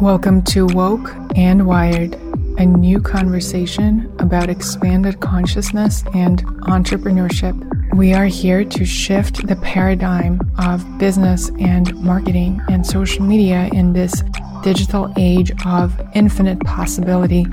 Welcome to Woke and Wired, a new conversation about expanded consciousness and entrepreneurship. We are here to shift the paradigm of business and marketing and social media in this digital age of infinite possibility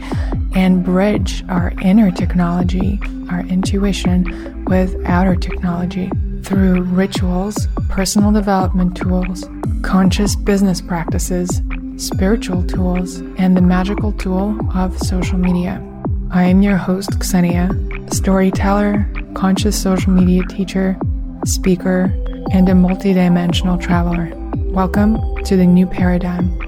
and bridge our inner technology, our intuition, with outer technology through rituals, personal development tools, conscious business practices, spiritual tools, and the magical tool of social media. I am your host, Xenia, storyteller, conscious social media teacher, speaker, and a multidimensional traveler. Welcome to the new paradigm.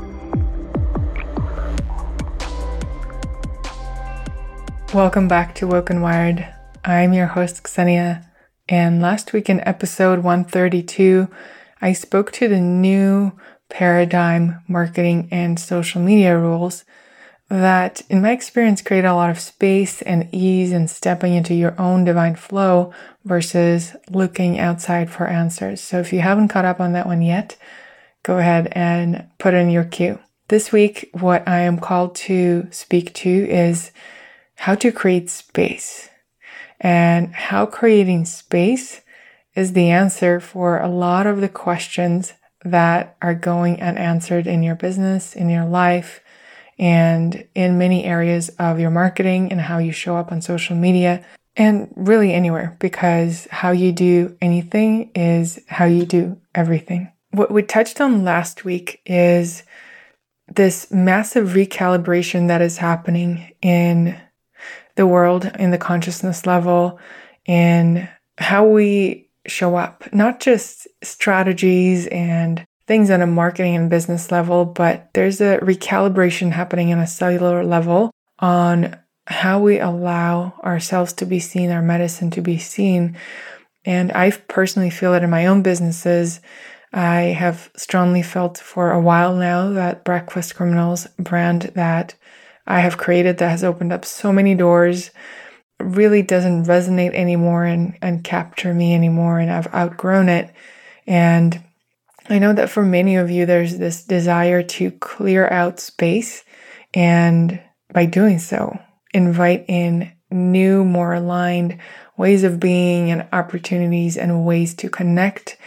Welcome back to Woke and Wired. I'm your host, Xenia, and last week in episode 132, I spoke to the new paradigm marketing and social media rules that, in my experience, create a lot of space and ease in stepping into your own divine flow versus looking outside for answers. So if you haven't caught up on that one yet, go ahead and put in your queue. This week, what I am called to speak to is how to create space and how creating space is the answer for a lot of the questions that are going unanswered in your business, in your life, and in many areas of your marketing and how you show up on social media and really anywhere because how you do anything is how you do everything. What we touched on last week is this massive recalibration that is happening in the world in the consciousness level and how we show up, not just strategies and things on a marketing and business level, but there's a recalibration happening on a cellular level on how we allow ourselves to be seen, our medicine to be seen. And I personally feel it in my own businesses. I have strongly felt for a while now that Breakfast Criminals brand that I have created that has opened up so many doors really doesn't resonate anymore and, and capture me anymore. And I've outgrown it. And I know that for many of you, there's this desire to clear out space. And by doing so, invite in new, more aligned ways of being and opportunities and ways to connect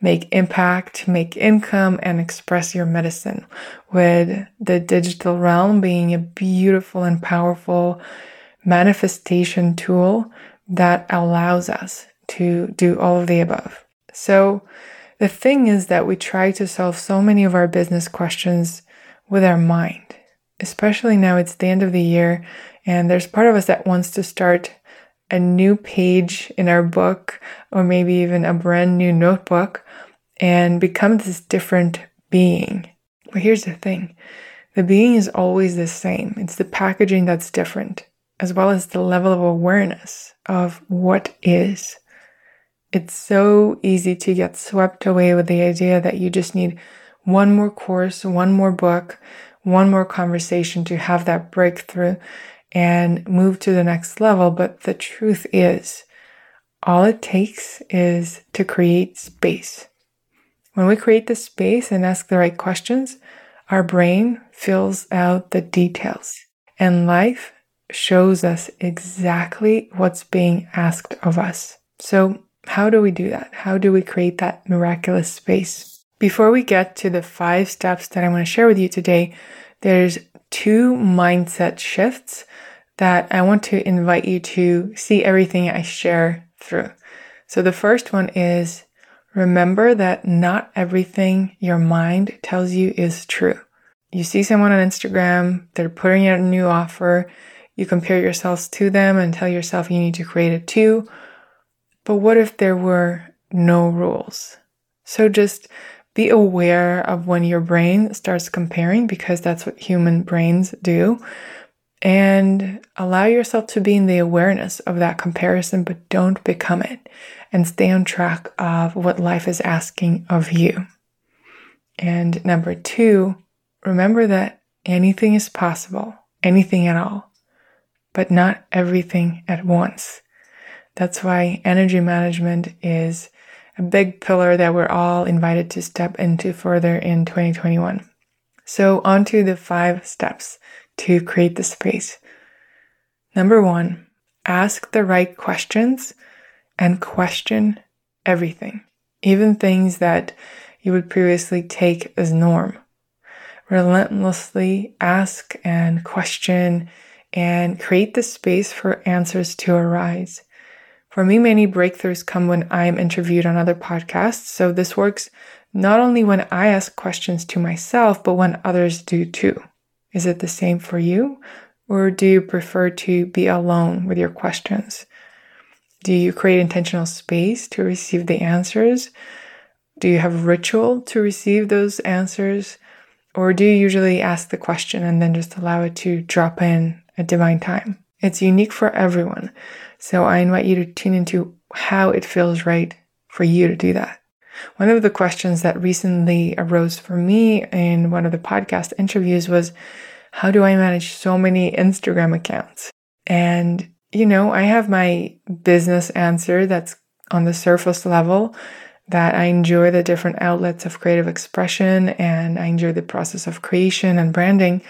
make impact, make income, and express your medicine. With the digital realm being a beautiful and powerful manifestation tool that allows us to do all of the above. So, the thing is that we try to solve so many of our business questions with our mind, especially now it's the end of the year, and there's part of us that wants to start a new page in our book or maybe even a brand new notebook and become this different being. But here's the thing the being is always the same, it's the packaging that's different, as well as the level of awareness of what is. It's so easy to get swept away with the idea that you just need one more course, one more book, one more conversation to have that breakthrough and move to the next level. But the truth is, all it takes is to create space. When we create the space and ask the right questions, our brain fills out the details and life shows us exactly what's being asked of us. So, how do we do that? How do we create that miraculous space? Before we get to the five steps that I want to share with you today, there's two mindset shifts that I want to invite you to see everything I share through. So the first one is remember that not everything your mind tells you is true. You see someone on Instagram, they're putting out a new offer, you compare yourselves to them and tell yourself you need to create it too. But what if there were no rules? So just be aware of when your brain starts comparing because that's what human brains do and allow yourself to be in the awareness of that comparison, but don't become it and stay on track of what life is asking of you. And number two, remember that anything is possible, anything at all, but not everything at once. That's why energy management is a big pillar that we're all invited to step into further in 2021. So, on to the five steps to create the space. Number one, ask the right questions and question everything, even things that you would previously take as norm. Relentlessly ask and question and create the space for answers to arise. For me, many breakthroughs come when I'm interviewed on other podcasts. So this works not only when I ask questions to myself, but when others do too. Is it the same for you? Or do you prefer to be alone with your questions? Do you create intentional space to receive the answers? Do you have ritual to receive those answers? Or do you usually ask the question and then just allow it to drop in at divine time? It's unique for everyone. So I invite you to tune into how it feels right for you to do that. One of the questions that recently arose for me in one of the podcast interviews was how do I manage so many Instagram accounts? And, you know, I have my business answer that's on the surface level that I enjoy the different outlets of creative expression and I enjoy the process of creation and branding.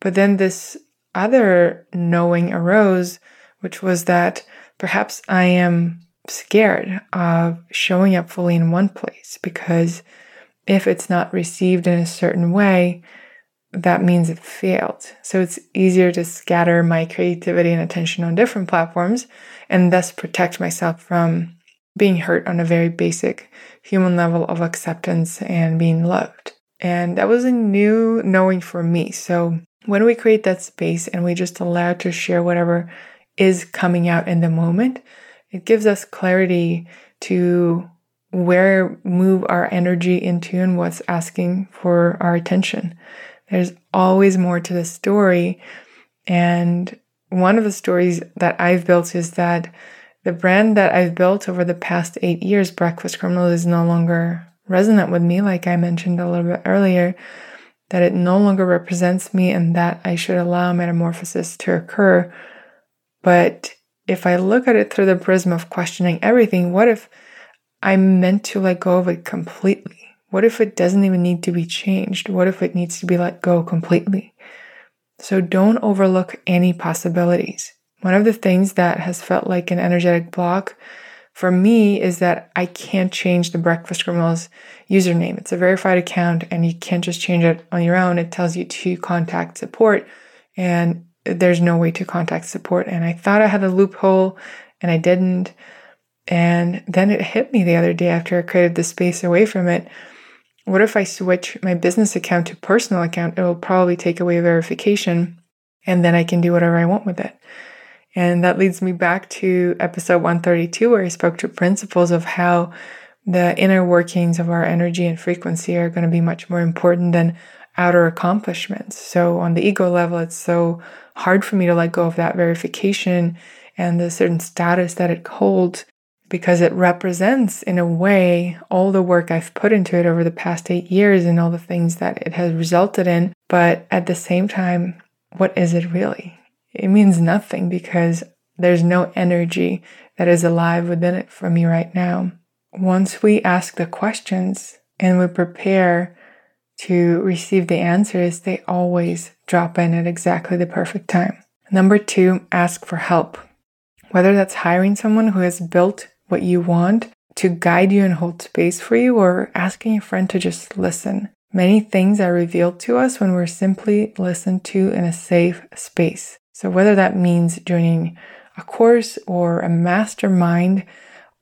But then this other knowing arose, which was that perhaps I am scared of showing up fully in one place because if it's not received in a certain way, that means it failed. So it's easier to scatter my creativity and attention on different platforms and thus protect myself from being hurt on a very basic human level of acceptance and being loved. And that was a new knowing for me. So when we create that space and we just allow to share whatever is coming out in the moment, it gives us clarity to where move our energy into and what's asking for our attention. There's always more to the story. And one of the stories that I've built is that the brand that I've built over the past eight years, Breakfast Criminal, is no longer resonant with me, like I mentioned a little bit earlier, that it no longer represents me and that I should allow metamorphosis to occur. But if I look at it through the prism of questioning everything, what if I'm meant to let go of it completely? What if it doesn't even need to be changed? What if it needs to be let go completely? So don't overlook any possibilities. One of the things that has felt like an energetic block for me is that I can't change the Breakfast Criminals username. It's a verified account and you can't just change it on your own. It tells you to contact support and there's no way to contact support. And I thought I had a loophole and I didn't. And then it hit me the other day after I created the space away from it. What if I switch my business account to personal account? It will probably take away verification and then I can do whatever I want with it. And that leads me back to episode 132, where I spoke to principles of how the inner workings of our energy and frequency are going to be much more important than outer accomplishments. So, on the ego level, it's so hard for me to let go of that verification and the certain status that it holds because it represents, in a way, all the work I've put into it over the past eight years and all the things that it has resulted in. But at the same time, what is it really? It means nothing because there's no energy that is alive within it for me right now. Once we ask the questions and we prepare to receive the answers, they always drop in at exactly the perfect time. Number two, ask for help. Whether that's hiring someone who has built what you want to guide you and hold space for you, or asking a friend to just listen. Many things are revealed to us when we're simply listened to in a safe space. So, whether that means joining a course or a mastermind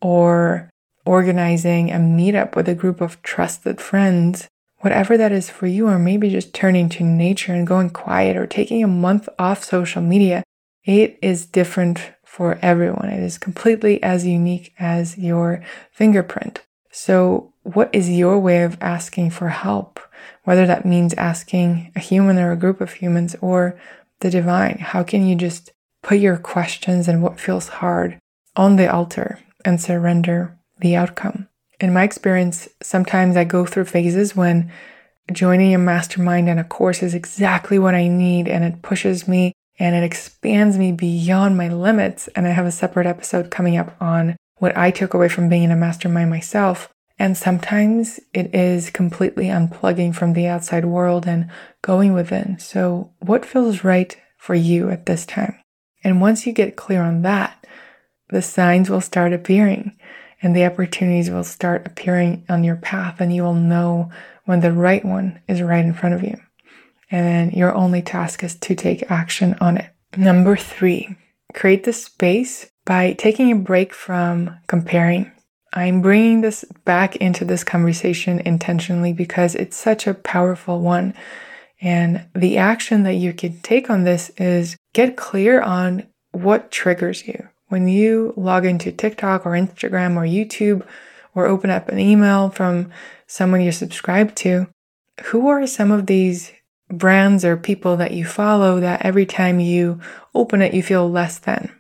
or organizing a meetup with a group of trusted friends, whatever that is for you, or maybe just turning to nature and going quiet or taking a month off social media, it is different for everyone. It is completely as unique as your fingerprint. So, what is your way of asking for help? Whether that means asking a human or a group of humans or the divine, how can you just put your questions and what feels hard on the altar and surrender the outcome? In my experience, sometimes I go through phases when joining a mastermind and a course is exactly what I need and it pushes me and it expands me beyond my limits. And I have a separate episode coming up on what I took away from being in a mastermind myself. And sometimes it is completely unplugging from the outside world and going within. So, what feels right for you at this time? And once you get clear on that, the signs will start appearing and the opportunities will start appearing on your path, and you will know when the right one is right in front of you. And your only task is to take action on it. Number three, create the space by taking a break from comparing. I'm bringing this back into this conversation intentionally because it's such a powerful one. And the action that you can take on this is get clear on what triggers you. When you log into TikTok or Instagram or YouTube or open up an email from someone you subscribe to, who are some of these brands or people that you follow that every time you open it, you feel less than?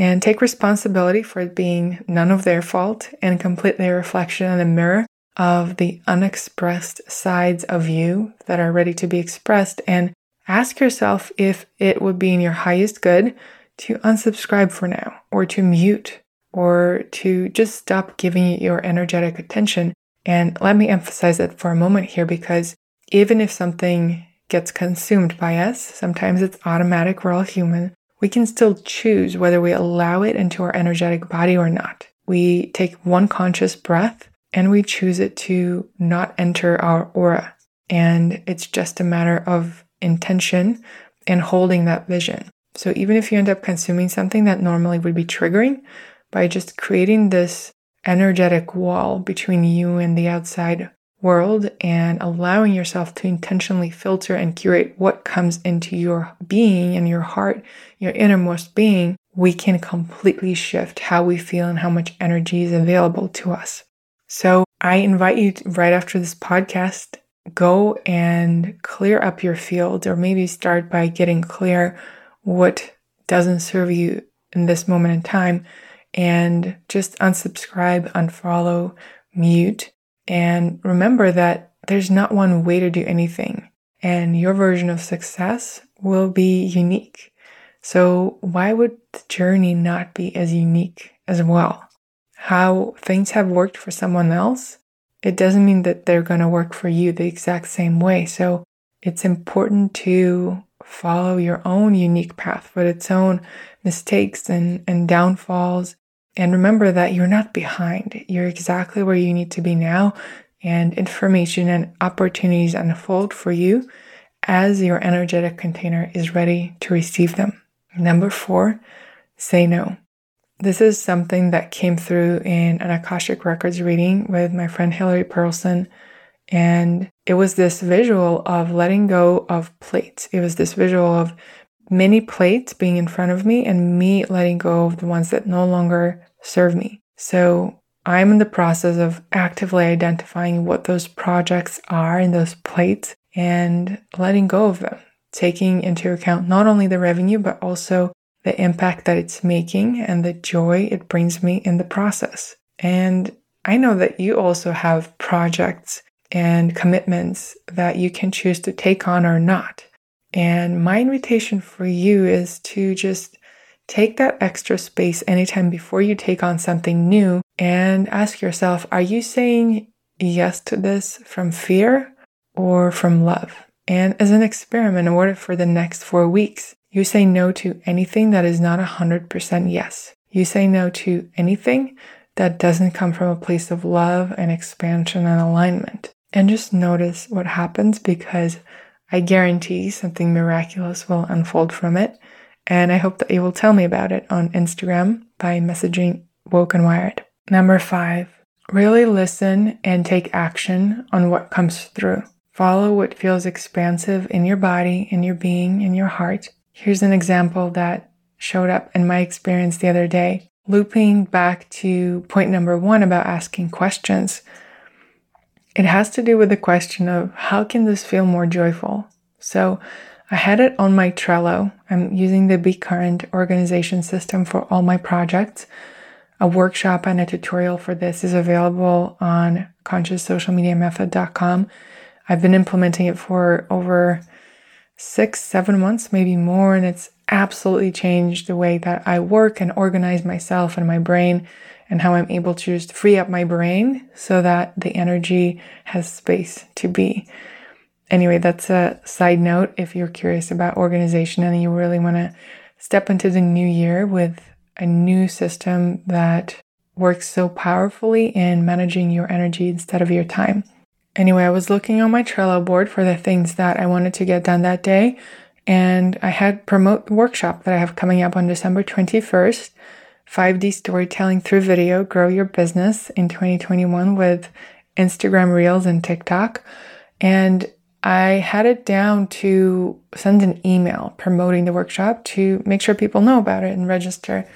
And take responsibility for it being none of their fault and completely reflection and a mirror of the unexpressed sides of you that are ready to be expressed. And ask yourself if it would be in your highest good to unsubscribe for now, or to mute, or to just stop giving it your energetic attention. And let me emphasize that for a moment here because even if something gets consumed by us, sometimes it's automatic, we're all human, we can still choose whether we allow it into our energetic body or not. We take one conscious breath and we choose it to not enter our aura. And it's just a matter of intention and holding that vision. So even if you end up consuming something that normally would be triggering, by just creating this energetic wall between you and the outside world and allowing yourself to intentionally filter and curate what comes into your being and your heart, your innermost being, we can completely shift how we feel and how much energy is available to us. So I invite you to, right after this podcast, go and clear up your field or maybe start by getting clear what doesn't serve you in this moment in time and just unsubscribe, unfollow, mute. And remember that there's not one way to do anything, and your version of success will be unique. So, why would the journey not be as unique as well? How things have worked for someone else, it doesn't mean that they're going to work for you the exact same way. So, it's important to follow your own unique path with its own mistakes and, and downfalls. And remember that you're not behind. You're exactly where you need to be now. And information and opportunities unfold for you as your energetic container is ready to receive them. Number four, say no. This is something that came through in an Akashic Records reading with my friend Hillary Pearlson and it was this visual of letting go of plates. It was this visual of many plates being in front of me and me letting go of the ones that no longer serve me. So I'm in the process of actively identifying what those projects are in those plates and letting go of them, taking into account not only the revenue, but also the impact that it's making and the joy it brings me in the process. And I know that you also have projects and commitments that you can choose to take on or not. And my invitation for you is to just take that extra space anytime before you take on something new and ask yourself are you saying yes to this from fear or from love? And as an experiment, what if for the next four weeks you say no to anything that is not 100% yes? You say no to anything that doesn't come from a place of love and expansion and alignment and just notice what happens because I guarantee something miraculous will unfold from it. And I hope that you will tell me about it on Instagram by messaging Woke and Wired. Number five, really listen and take action on what comes through. Follow what feels expansive in your body, in your being, in your heart. Here's an example that showed up in my experience the other day. Looping back to point number one about asking questions. It has to do with the question of how can this feel more joyful? So I had it on my Trello. I'm using the Be Current organization system for all my projects. A workshop and a tutorial for this is available on conscioussocialmediamethod.com. I've been implementing it for over six, seven months, maybe more, and it's absolutely changed the way that I work and organize myself and my brain and how I'm able to just free up my brain so that the energy has space to be. Anyway, that's a side note if you're curious about organization and you really want to step into the new year with a new system that works so powerfully in managing your energy instead of your time. Anyway, I was looking on my Trello board for the things that I wanted to get done that day, and I had promote workshop that I have coming up on December 21st. 5D storytelling through video, grow your business in 2021 with Instagram Reels and TikTok. And I had it down to send an email promoting the workshop to make sure people know about it and register.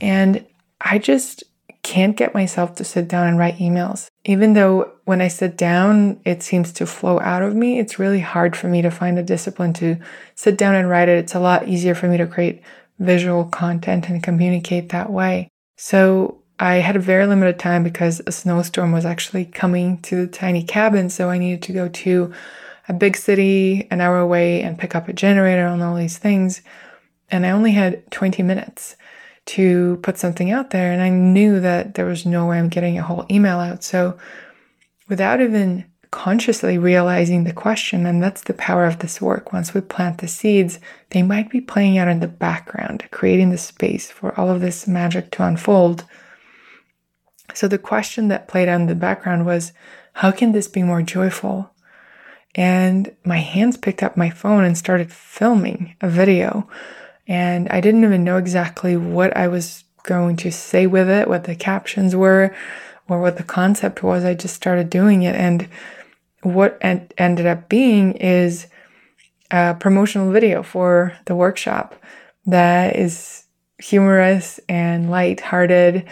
And I just can't get myself to sit down and write emails. Even though when I sit down, it seems to flow out of me, it's really hard for me to find a discipline to sit down and write it. It's a lot easier for me to create visual content and communicate that way. So I had a very limited time because a snowstorm was actually coming to the tiny cabin. So I needed to go to a big city an hour away and pick up a generator and all these things. And I only had 20 minutes to put something out there. And I knew that there was no way I'm getting a whole email out. So without even consciously realizing the question, and that's the power of this work. Once we plant the seeds, they might be playing out in the background, creating the space for all of this magic to unfold. So the question that played out in the background was, how can this be more joyful? And my hands picked up my phone and started filming a video and I didn't even know exactly what I was going to say with it, what the captions were, or what the concept was. I just started doing it. And what en- ended up being is a promotional video for the workshop that is humorous and light-hearted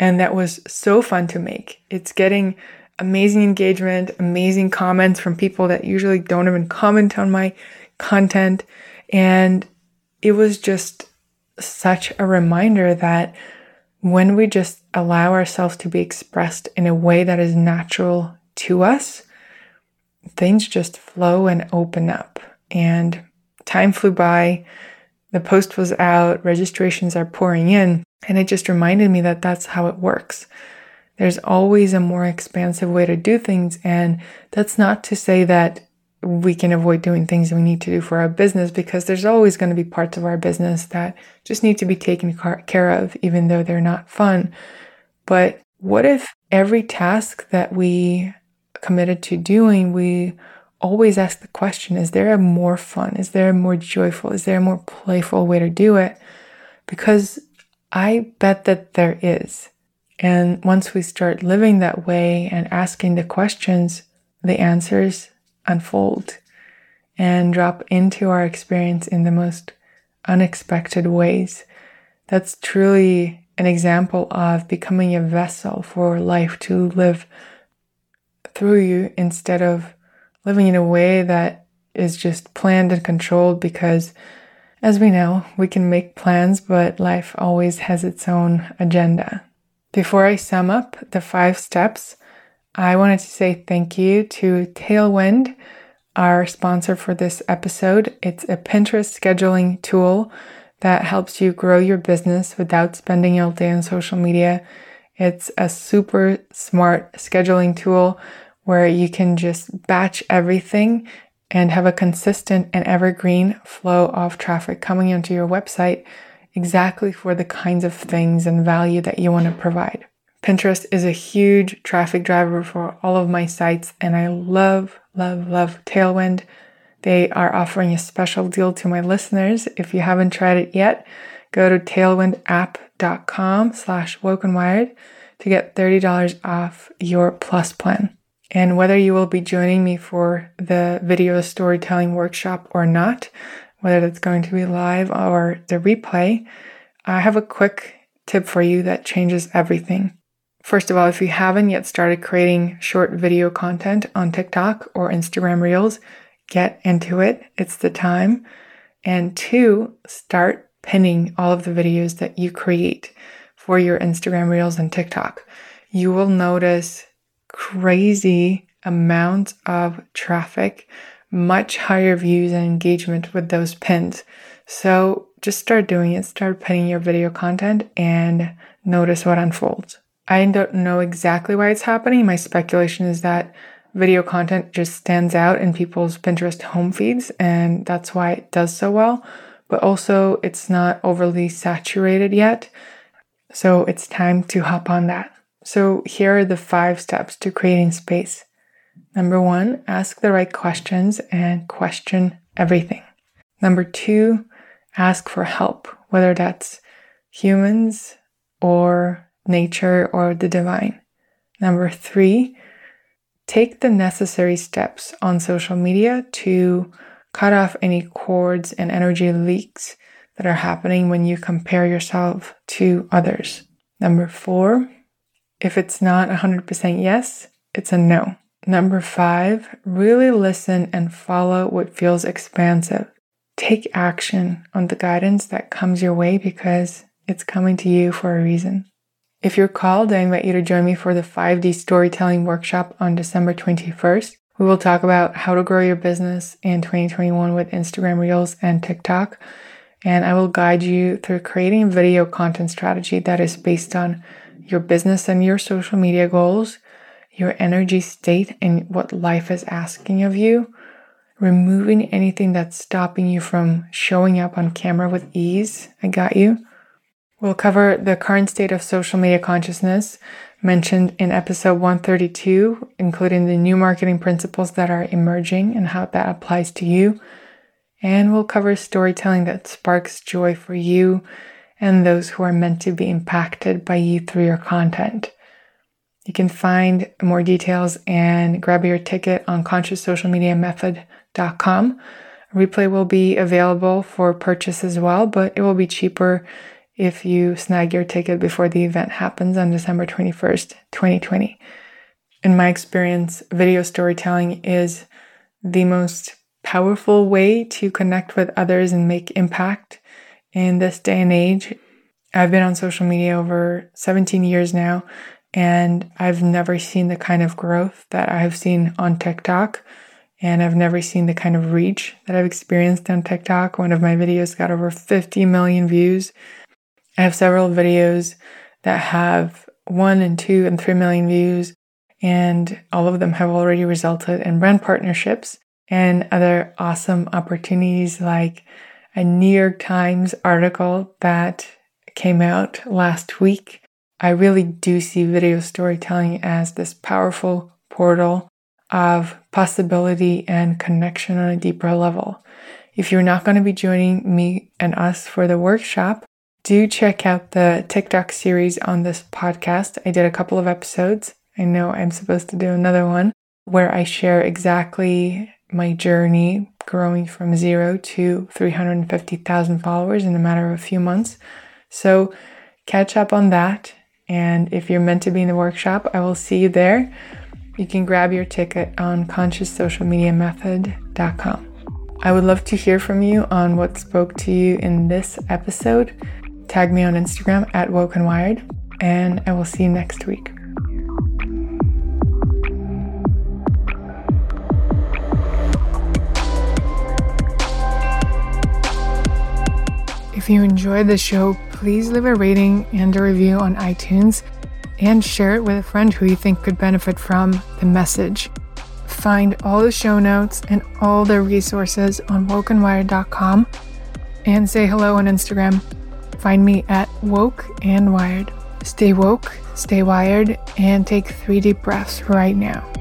and that was so fun to make. It's getting amazing engagement, amazing comments from people that usually don't even comment on my content and it was just such a reminder that when we just allow ourselves to be expressed in a way that is natural to us, things just flow and open up. And time flew by. The post was out, registrations are pouring in. And it just reminded me that that's how it works. There's always a more expansive way to do things. And that's not to say that we can avoid doing things we need to do for our business because there's always going to be parts of our business that just need to be taken care of, even though they're not fun. But what if every task that we committed to doing, we always ask the question is there a more fun? Is there a more joyful? Is there a more playful way to do it? Because I bet that there is. And once we start living that way and asking the questions, the answers unfold and drop into our experience in the most unexpected ways. That's truly an example of becoming a vessel for life to live through you instead of living in a way that is just planned and controlled because as we know, we can make plans, but life always has its own agenda. Before I sum up the five steps I wanted to say thank you to Tailwind, our sponsor for this episode. It's a Pinterest scheduling tool that helps you grow your business without spending all day on social media. It's a super smart scheduling tool where you can just batch everything and have a consistent and evergreen flow of traffic coming into your website exactly for the kinds of things and value that you want to provide. Pinterest is a huge traffic driver for all of my sites, and I love, love, love Tailwind. They are offering a special deal to my listeners. If you haven't tried it yet, go to tailwindapp.com slash wokenwired to get $30 off your plus plan. And whether you will be joining me for the video storytelling workshop or not, whether that's going to be live or the replay, I have a quick tip for you that changes everything. First of all, if you haven't yet started creating short video content on TikTok or Instagram Reels, get into it. It's the time. And two, start pinning all of the videos that you create for your Instagram Reels and TikTok. You will notice crazy amounts of traffic, much higher views and engagement with those pins. So just start doing it. Start pinning your video content and notice what unfolds. I don't know exactly why it's happening. My speculation is that video content just stands out in people's Pinterest home feeds, and that's why it does so well. But also, it's not overly saturated yet. So it's time to hop on that. So, here are the five steps to creating space. Number one, ask the right questions and question everything. Number two, ask for help, whether that's humans or nature or the divine. Number three, take the necessary steps on social media to cut off any cords and energy leaks that are happening when you compare yourself to others. Number four, if it's not 100% yes, it's a no. Number five, really listen and follow what feels expansive. Take action on the guidance that comes your way because it's coming to you for a reason. If you're called, I invite you to join me for the 5D storytelling workshop on December 21st. We will talk about how to grow your business in 2021 with Instagram Reels and TikTok. And I will guide you through creating a video content strategy that is based on your business and your social media goals, your energy state, and what life is asking of you, removing anything that's stopping you from showing up on camera with ease. I got you. We'll cover the current state of social media consciousness mentioned in episode 132, including the new marketing principles that are emerging and how that applies to you. And we'll cover storytelling that sparks joy for you and those who are meant to be impacted by you through your content. You can find more details and grab your ticket on conscioussocialmediamethod.com. Replay will be available for purchase as well, but it will be cheaper if you snag your ticket before the event happens on December 21st, 2020. In my experience, video storytelling is the most powerful way to connect with others and make impact in this day and age. I've been on social media over 17 years now, and I've never seen the kind of growth that I've seen on TikTok. And I've never seen the kind of reach that I've experienced on TikTok. One of my videos got over 50 million views. I have several videos that have one and two and three million views, and all of them have already resulted in brand partnerships and other awesome opportunities like a New York Times article that came out last week. I really do see video storytelling as this powerful portal of possibility and connection on a deeper level. If you're not going to be joining me and us for the workshop, do check out the TikTok series on this podcast. I did a couple of episodes. I know I'm supposed to do another one where I share exactly my journey growing from zero to 350,000 followers in a matter of a few months. So catch up on that. And if you're meant to be in the workshop, I will see you there. You can grab your ticket on conscioussocialmediamethod.com. I would love to hear from you on what spoke to you in this episode. Tag me on Instagram at Wokenwired, and I will see you next week. If you enjoyed the show, please leave a rating and a review on iTunes and share it with a friend who you think could benefit from the message. Find all the show notes and all the resources on wokenwired.com and say hello on Instagram. Find me at woke and wired. Stay woke, stay wired, and take three deep breaths right now.